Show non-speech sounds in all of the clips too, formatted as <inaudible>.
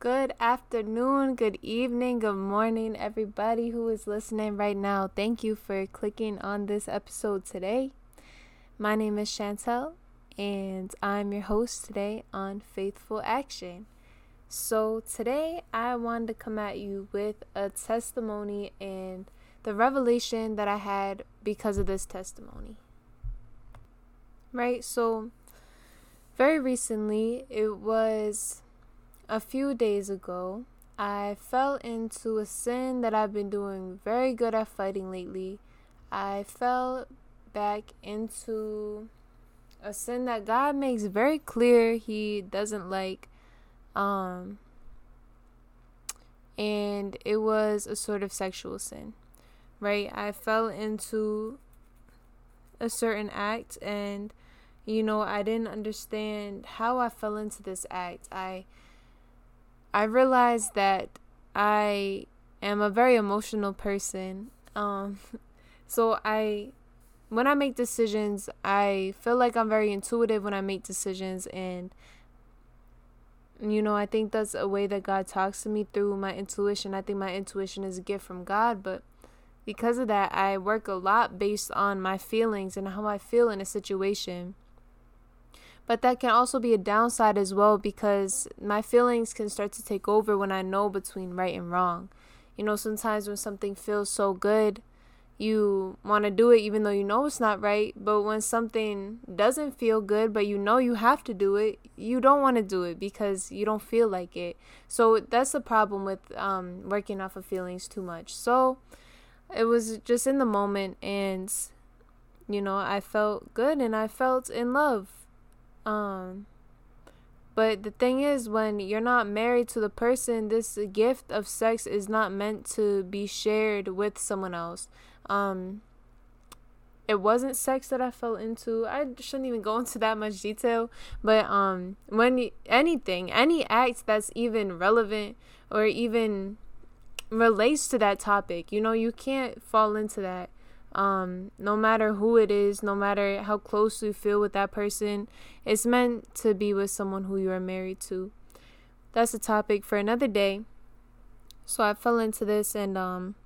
Good afternoon, good evening, good morning, everybody who is listening right now. Thank you for clicking on this episode today. My name is Chantel, and I'm your host today on Faithful Action. So, today I wanted to come at you with a testimony and the revelation that I had because of this testimony. Right? So, very recently, it was a few days ago, I fell into a sin that I've been doing very good at fighting lately. I fell back into a sin that God makes very clear He doesn't like. Um, and it was a sort of sexual sin, right? I fell into a certain act, and you know, I didn't understand how I fell into this act. I I realized that I am a very emotional person. Um, <laughs> so I, when I make decisions, I feel like I'm very intuitive when I make decisions, and you know, I think that's a way that God talks to me through my intuition. I think my intuition is a gift from God, but because of that, I work a lot based on my feelings and how I feel in a situation. But that can also be a downside as well because my feelings can start to take over when I know between right and wrong. You know, sometimes when something feels so good, you want to do it even though you know it's not right. But when something doesn't feel good, but you know you have to do it, you don't want to do it because you don't feel like it. So that's the problem with um, working off of feelings too much. So it was just in the moment, and you know, I felt good and I felt in love um, but the thing is, when you're not married to the person, this gift of sex is not meant to be shared with someone else. Um, it wasn't sex that I fell into. I shouldn't even go <laughs> into that much detail. But um, when anything, any act that's even relevant or even relates to that topic, you know, you can't fall into that um, no matter who it is, no matter how close you feel with that person, it's meant to be with someone who you are married to. That's a topic for another day. So I fell into this, and um,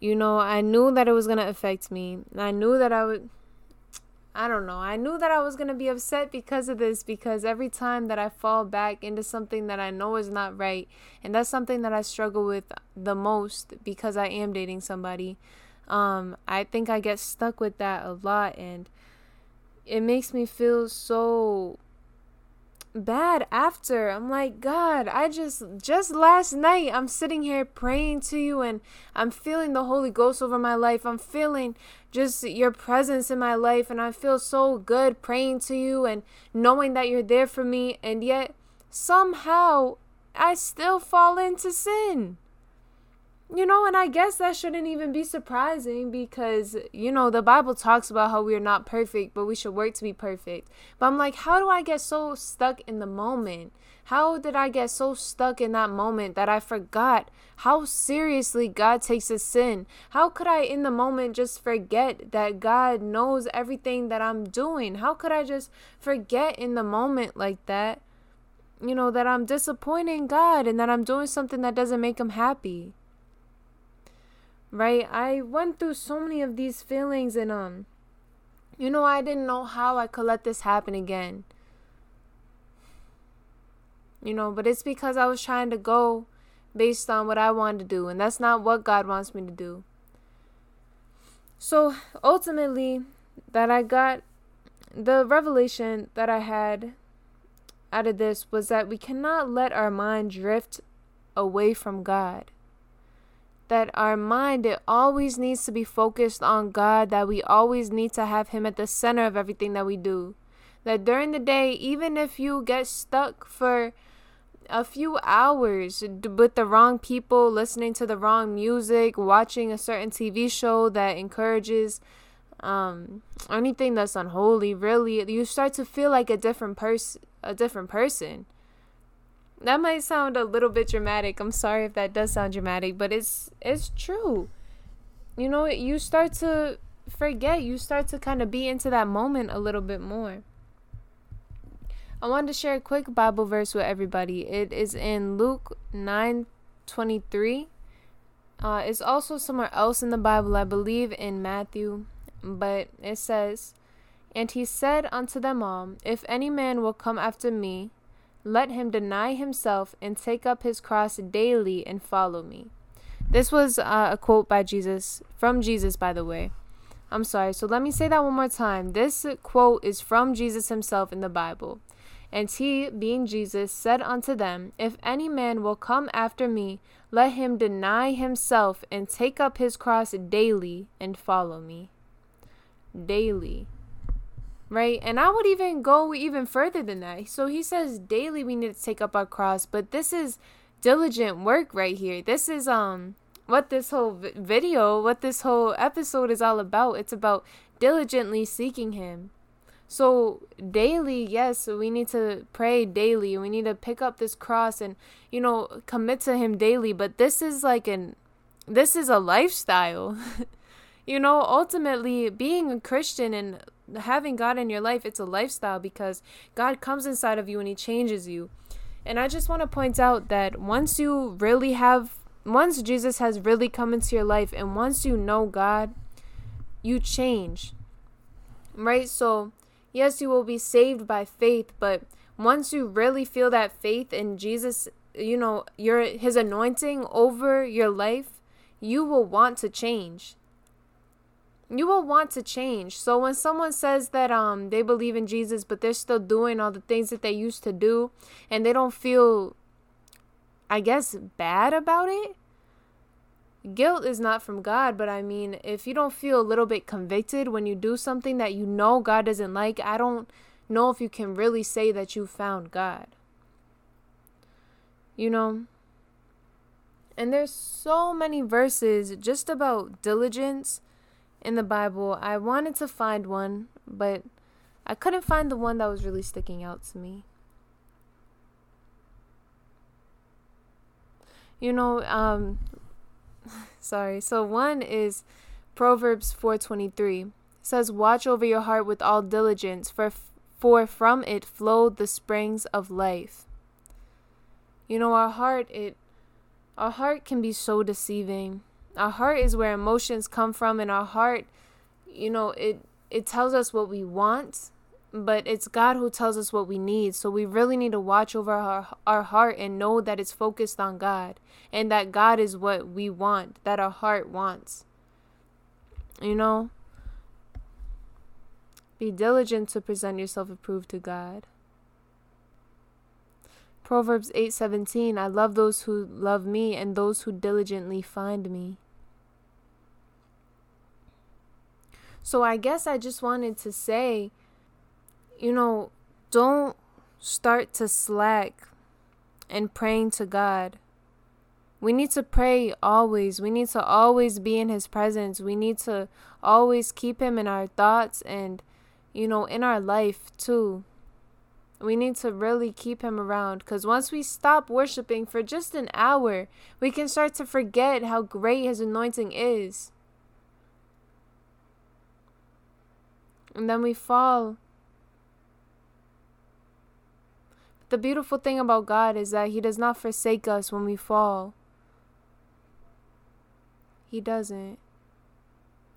you know, I knew that it was gonna affect me. I knew that I would. I don't know. I knew that I was going to be upset because of this because every time that I fall back into something that I know is not right, and that's something that I struggle with the most because I am dating somebody. Um, I think I get stuck with that a lot, and it makes me feel so bad after. I'm like, God, I just just last night I'm sitting here praying to you and I'm feeling the Holy Ghost over my life. I'm feeling just your presence in my life and I feel so good praying to you and knowing that you're there for me and yet somehow I still fall into sin. You know, and I guess that shouldn't even be surprising because, you know, the Bible talks about how we are not perfect, but we should work to be perfect. But I'm like, how do I get so stuck in the moment? How did I get so stuck in that moment that I forgot how seriously God takes a sin? How could I, in the moment, just forget that God knows everything that I'm doing? How could I just forget in the moment like that? You know, that I'm disappointing God and that I'm doing something that doesn't make Him happy right? I went through so many of these feelings and um you know, I didn't know how I could let this happen again. You know, but it's because I was trying to go based on what I wanted to do, and that's not what God wants me to do. So ultimately, that I got the revelation that I had out of this was that we cannot let our mind drift away from God that our mind it always needs to be focused on God that we always need to have him at the center of everything that we do. That during the day even if you get stuck for a few hours with the wrong people listening to the wrong music watching a certain TV show that encourages um anything that's unholy really you start to feel like a different person a different person that might sound a little bit dramatic. I'm sorry if that does sound dramatic, but it's it's true. You know, you start to forget, you start to kind of be into that moment a little bit more. I wanted to share a quick Bible verse with everybody. It is in Luke 9 23. Uh, it's also somewhere else in the Bible, I believe in Matthew, but it says, And he said unto them all, If any man will come after me, let him deny himself and take up his cross daily and follow me. This was uh, a quote by Jesus, from Jesus, by the way. I'm sorry. So let me say that one more time. This quote is from Jesus himself in the Bible. And he, being Jesus, said unto them, If any man will come after me, let him deny himself and take up his cross daily and follow me. Daily. Right? And I would even go even further than that. So he says daily we need to take up our cross, but this is diligent work right here. This is um what this whole video, what this whole episode is all about. It's about diligently seeking him. So daily, yes, we need to pray daily. We need to pick up this cross and, you know, commit to him daily, but this is like an this is a lifestyle. <laughs> you know, ultimately being a Christian and having God in your life, it's a lifestyle because God comes inside of you and he changes you. And I just want to point out that once you really have once Jesus has really come into your life and once you know God, you change. Right? So yes, you will be saved by faith, but once you really feel that faith in Jesus, you know, your his anointing over your life, you will want to change. You will want to change. So when someone says that um they believe in Jesus but they're still doing all the things that they used to do and they don't feel I guess bad about it, guilt is not from God, but I mean, if you don't feel a little bit convicted when you do something that you know God doesn't like, I don't know if you can really say that you found God. You know? And there's so many verses just about diligence in the Bible. I wanted to find one, but I couldn't find the one that was really sticking out to me. You know, um, <laughs> sorry. So one is Proverbs 4:23. says, "Watch over your heart with all diligence, for for from it flow the springs of life." You know, our heart it our heart can be so deceiving. Our heart is where emotions come from and our heart, you know, it it tells us what we want but it's God who tells us what we need. So we really need to watch over our, our heart and know that it's focused on God and that God is what we want, that our heart wants. You know? Be diligent to present yourself approved to God. Proverbs 8:17 I love those who love me and those who diligently find me. So I guess I just wanted to say you know, don't start to slack in praying to God. We need to pray always. We need to always be in His presence. We need to always keep Him in our thoughts and, you know, in our life too. We need to really keep Him around because once we stop worshiping for just an hour, we can start to forget how great His anointing is. And then we fall But The beautiful thing about God is that He does not forsake us when we fall. He doesn't.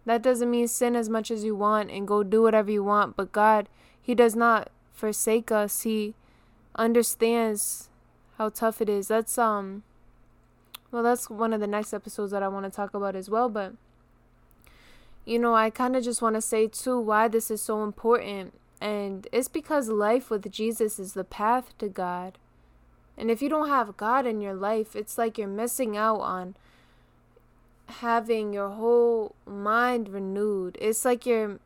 That doesn't mean sin as much as you want and go do whatever you want, but God, He does not forsake us. He understands how tough it is. That's um well that's one of the next episodes that I want to talk about as well, but you know, I kind of just want to say too why this is so important and it's because life with Jesus is the path to God. And if you don't have God in your life, it's like you're missing out on having your whole mind renewed. It's like you're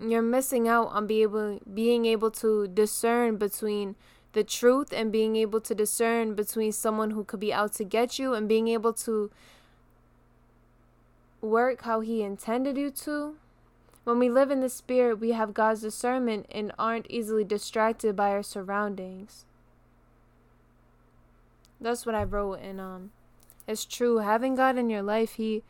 you're missing out on be able being able to discern between the truth and being able to discern between someone who could be out to get you and being able to work how he intended you to when we live in the Spirit, we have God's discernment and aren't easily distracted by our surroundings. That's what I wrote, and um, it's true. Having God in your life, He,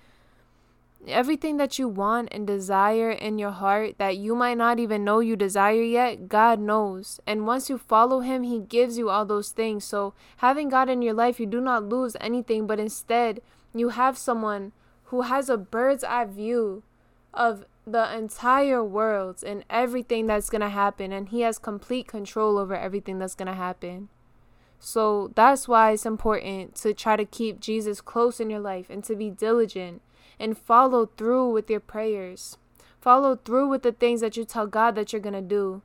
everything that you want and desire in your heart that you might not even know you desire yet, God knows. And once you follow Him, He gives you all those things. So, having God in your life, you do not lose anything, but instead, you have someone who has a bird's eye view of the entire world and everything that's going to happen. And He has complete control over everything that's going to happen. So, that's why it's important to try to keep Jesus close in your life and to be diligent and follow through with your prayers. Follow through with the things that you tell God that you're going to do.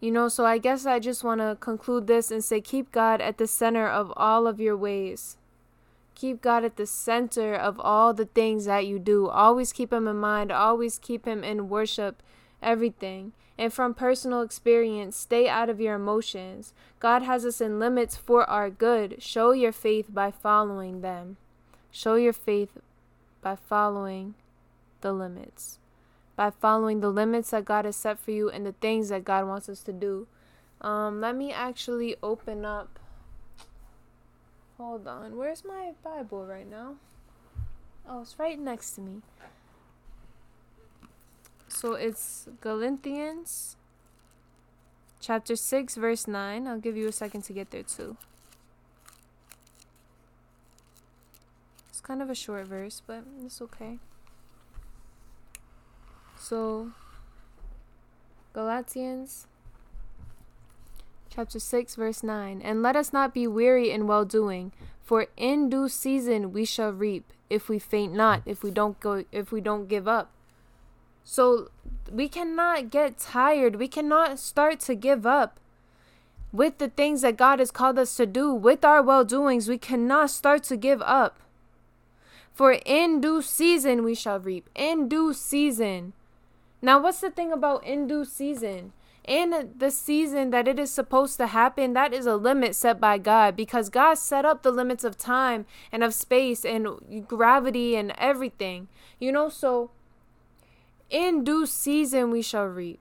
You know, so I guess I just want to conclude this and say keep God at the center of all of your ways. Keep God at the center of all the things that you do. Always keep Him in mind. Always keep Him in worship, everything. And from personal experience, stay out of your emotions. God has us in limits for our good. Show your faith by following them. Show your faith by following the limits, by following the limits that God has set for you and the things that God wants us to do. Um, let me actually open up. Hold on. Where's my Bible right now? Oh, it's right next to me. So it's Galatians chapter 6, verse 9. I'll give you a second to get there too. It's kind of a short verse, but it's okay. So, Galatians chapter 6, verse 9. And let us not be weary in well doing, for in due season we shall reap, if we faint not, if we don't go if we don't give up. So we cannot get tired. We cannot start to give up with the things that God has called us to do, with our well doings. We cannot start to give up. For in due season we shall reap. In due season. Now, what's the thing about in due season? In the season that it is supposed to happen, that is a limit set by God because God set up the limits of time and of space and gravity and everything. You know, so in due season we shall reap.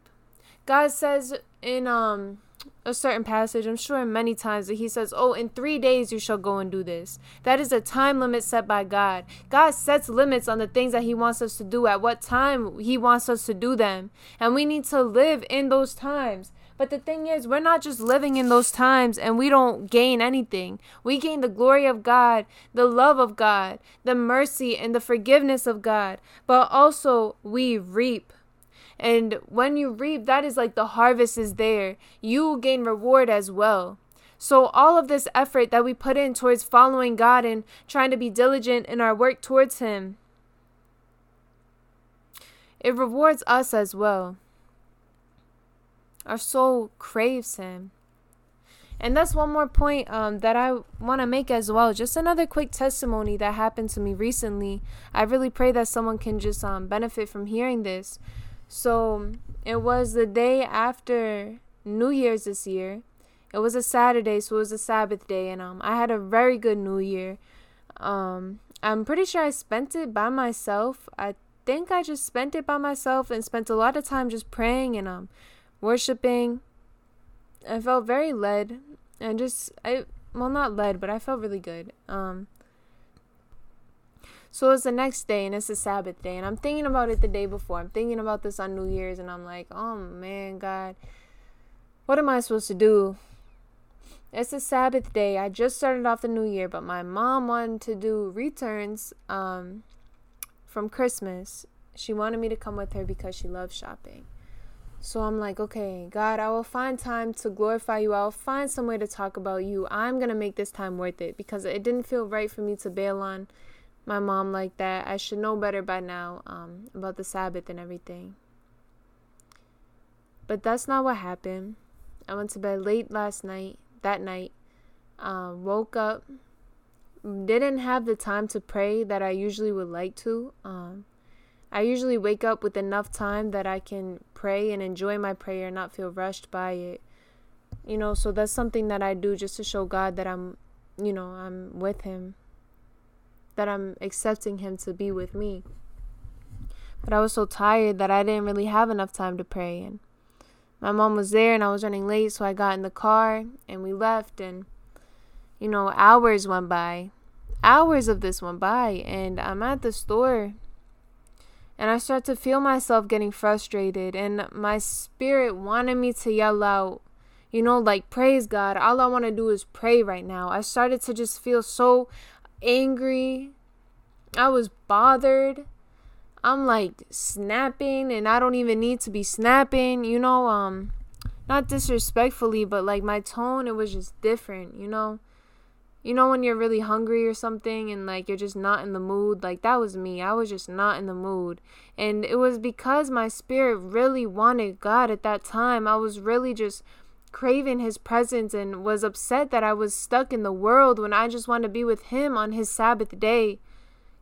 God says in um a certain passage, I'm sure many times that he says, Oh, in three days you shall go and do this. That is a time limit set by God. God sets limits on the things that he wants us to do, at what time he wants us to do them. And we need to live in those times. But the thing is, we're not just living in those times and we don't gain anything. We gain the glory of God, the love of God, the mercy and the forgiveness of God. But also, we reap and when you reap, that is like the harvest is there. You will gain reward as well. So, all of this effort that we put in towards following God and trying to be diligent in our work towards Him, it rewards us as well. Our soul craves Him. And that's one more point um, that I want to make as well. Just another quick testimony that happened to me recently. I really pray that someone can just um, benefit from hearing this. So it was the day after New Year's this year. It was a Saturday, so it was a Sabbath day, and um, I had a very good New Year. Um, I'm pretty sure I spent it by myself. I think I just spent it by myself and spent a lot of time just praying and um, worshiping. I felt very led and just I well not led, but I felt really good. Um, so it's the next day and it's a Sabbath day. And I'm thinking about it the day before. I'm thinking about this on New Year's and I'm like, oh man, God, what am I supposed to do? It's a Sabbath day. I just started off the new year, but my mom wanted to do returns um, from Christmas. She wanted me to come with her because she loves shopping. So I'm like, okay, God, I will find time to glorify you. I'll find some way to talk about you. I'm going to make this time worth it because it didn't feel right for me to bail on my mom like that. I should know better by now um, about the Sabbath and everything. But that's not what happened. I went to bed late last night, that night. Uh, woke up, didn't have the time to pray that I usually would like to. Um, I usually wake up with enough time that I can pray and enjoy my prayer and not feel rushed by it. You know, so that's something that I do just to show God that I'm, you know, I'm with Him that I'm accepting him to be with me. But I was so tired that I didn't really have enough time to pray and my mom was there and I was running late, so I got in the car and we left and you know, hours went by. hours of this went by and I'm at the store and I start to feel myself getting frustrated and my spirit wanted me to yell out you know like praise God all I want to do is pray right now I started to just feel so angry. I was bothered. I'm like snapping and I don't even need to be snapping you know um not disrespectfully but like my tone it was just different you know? You know when you're really hungry or something and like you're just not in the mood? Like that was me. I was just not in the mood. And it was because my spirit really wanted god at that time. I was really just craving his presence and was upset that i was stuck in the world when i just wanted to be with him on his sabbath day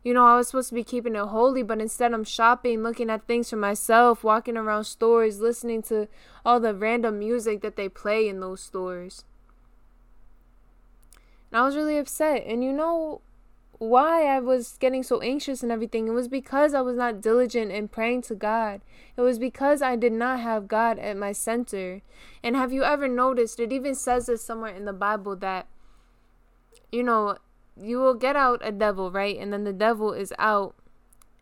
you know, I was supposed to be keeping it holy, but instead I'm shopping, looking at things for myself, walking around stores, listening to all the random music that they play in those stores. And I was really upset. And you know why I was getting so anxious and everything? It was because I was not diligent in praying to God. It was because I did not have God at my center. And have you ever noticed, it even says this somewhere in the Bible that, you know, you will get out a devil, right? And then the devil is out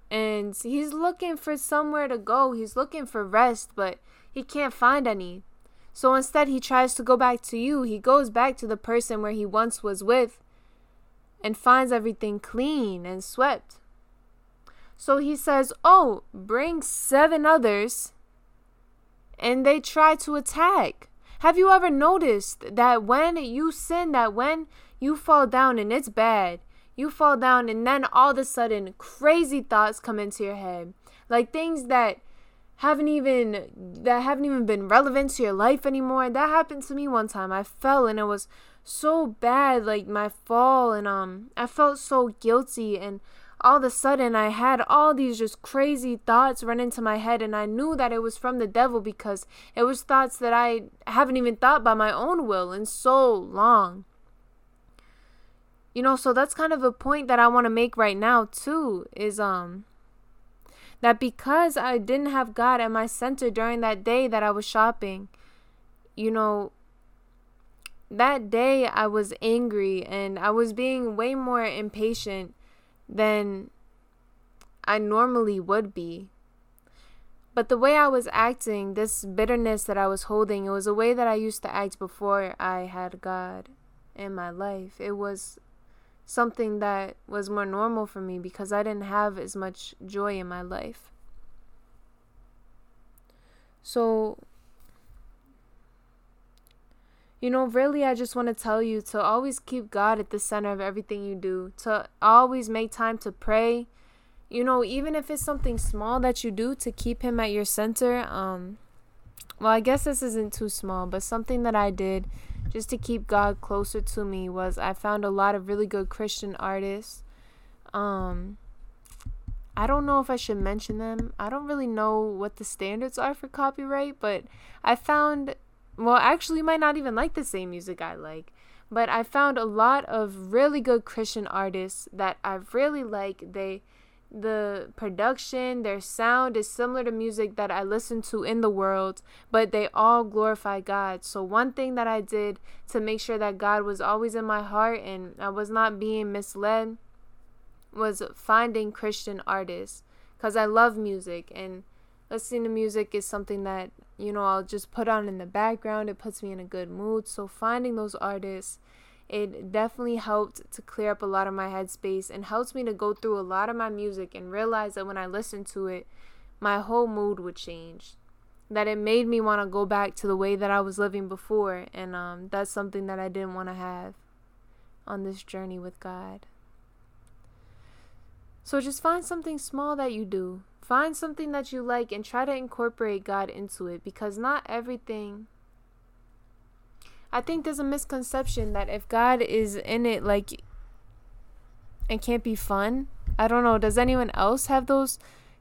and he's looking for somewhere to go. He's looking for rest, but he can't find any. So instead, he tries to go back to you. He goes back to the person where he once was with and finds everything clean and swept. So he says, Oh, bring seven others. And they try to attack. Have you ever noticed that when you sin, that when you fall down and it's bad, you fall down and then all of a sudden crazy thoughts come into your head? Like things that haven't even that haven't even been relevant to your life anymore. That happened to me one time. I fell and it was so bad, like my fall, and um, I felt so guilty and all of a sudden I had all these just crazy thoughts run into my head and I knew that it was from the devil because it was thoughts that I haven't even thought by my own will in so long. You know, so that's kind of a point that I want to make right now too is um that because I didn't have God at my center during that day that I was shopping, you know, that day I was angry and I was being way more impatient than I normally would be. But the way I was acting, this bitterness that I was holding, it was a way that I used to act before I had God in my life. It was something that was more normal for me because I didn't have as much joy in my life. So, you know, really, I just want to tell you to always keep God at the center of everything you do, to always make time to pray. You know, even if it's something small that you do to keep Him at your center. Um, well, I guess this isn't too small, but something that I did just to keep God closer to me was I found a lot of really good Christian artists. Um I don't know if I should mention them. I don't really know what the standards are for copyright, but I found well, actually you might not even like the same music I like. But I found a lot of really good Christian artists that I really like. They the production, their sound is similar to music that I listen to in the world, but they all glorify God. So, one thing that I did to make sure that God was always in my heart and I was not being misled was finding Christian artists because I love music and listening to music is something that, you know, I'll just put on in the background. It puts me in a good mood. So, finding those artists it definitely helped to clear up a lot of my headspace and helps me to go through a lot of my music and realize that when I listen to it, my whole mood would change. That it made me want to go back to the way that I was living before, and um, that's something that I didn't want to have on this journey with God. So just find something small that you do. Find something that you like and try to incorporate God into it because not everything I think there's a misconception that if God is in it, like, it can't be fun. I don't know. Does anyone else have those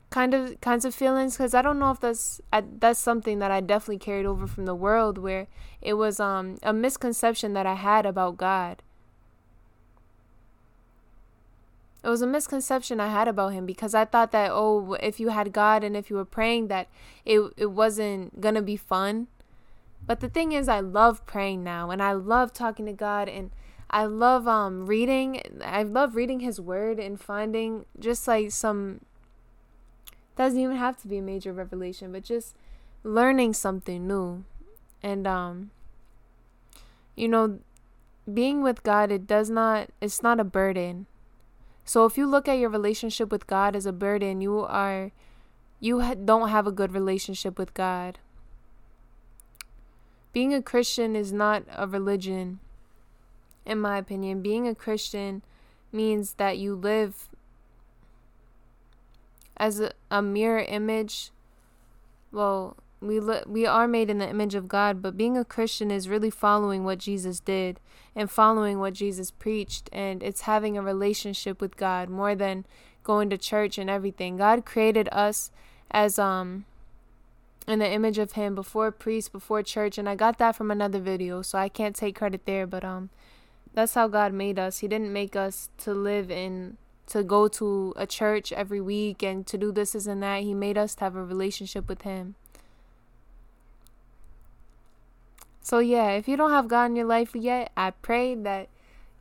kind of kinds of feelings? Because I don't know if that's I, that's something that I definitely carried over from the world, where it was um a misconception that I had about God. It was a misconception I had about him because I thought that oh, if you had God and if you were praying that it it wasn't gonna be fun but the thing is, I love praying now and I love talking to God and I love um reading. I love reading his word and finding just like some doesn't even have to be a major revelation, but just learning something new. And um you know, being with God it does not it's not a burden. So if you look at your relationship with God as a burden, you are you ha- don't have a good relationship with God. Being a Christian is not a religion in my opinion. Being a Christian means that you live as a, a mirror image. Well, we we are made in the image of God, but being a Christian is really following what Jesus did and following what Jesus preached, and it's having a relationship with God more than going to church and everything. God created us as um in the image of him before priest, before church, and I got that from another video, so I can't take credit there, but um that's how God made us. He didn't make us to live in to go to a church every week and to do this, this and that. He made us to have a relationship with him. So yeah, if you don't have God in your life yet, I pray that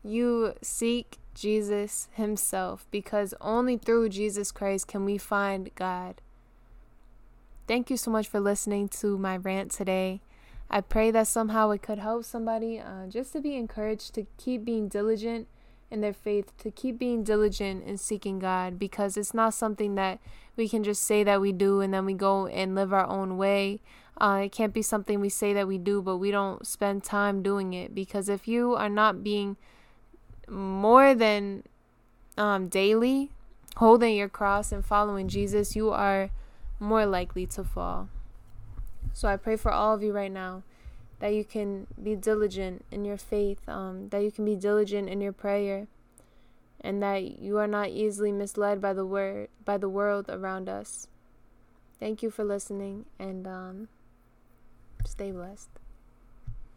you seek Jesus himself because only through Jesus Christ can we find God. Thank you so much for listening to my rant today. I pray that somehow it could help somebody uh, just to be encouraged to keep being diligent in their faith, to keep being diligent in seeking God, because it's not something that we can just say that we do and then we go and live our own way. Uh, it can't be something we say that we do, but we don't spend time doing it. Because if you are not being more than um, daily holding your cross and following Jesus, you are more likely to fall. So I pray for all of you right now that you can be diligent in your faith, um, that you can be diligent in your prayer, and that you are not easily misled by the word by the world around us. Thank you for listening, and um, stay blessed.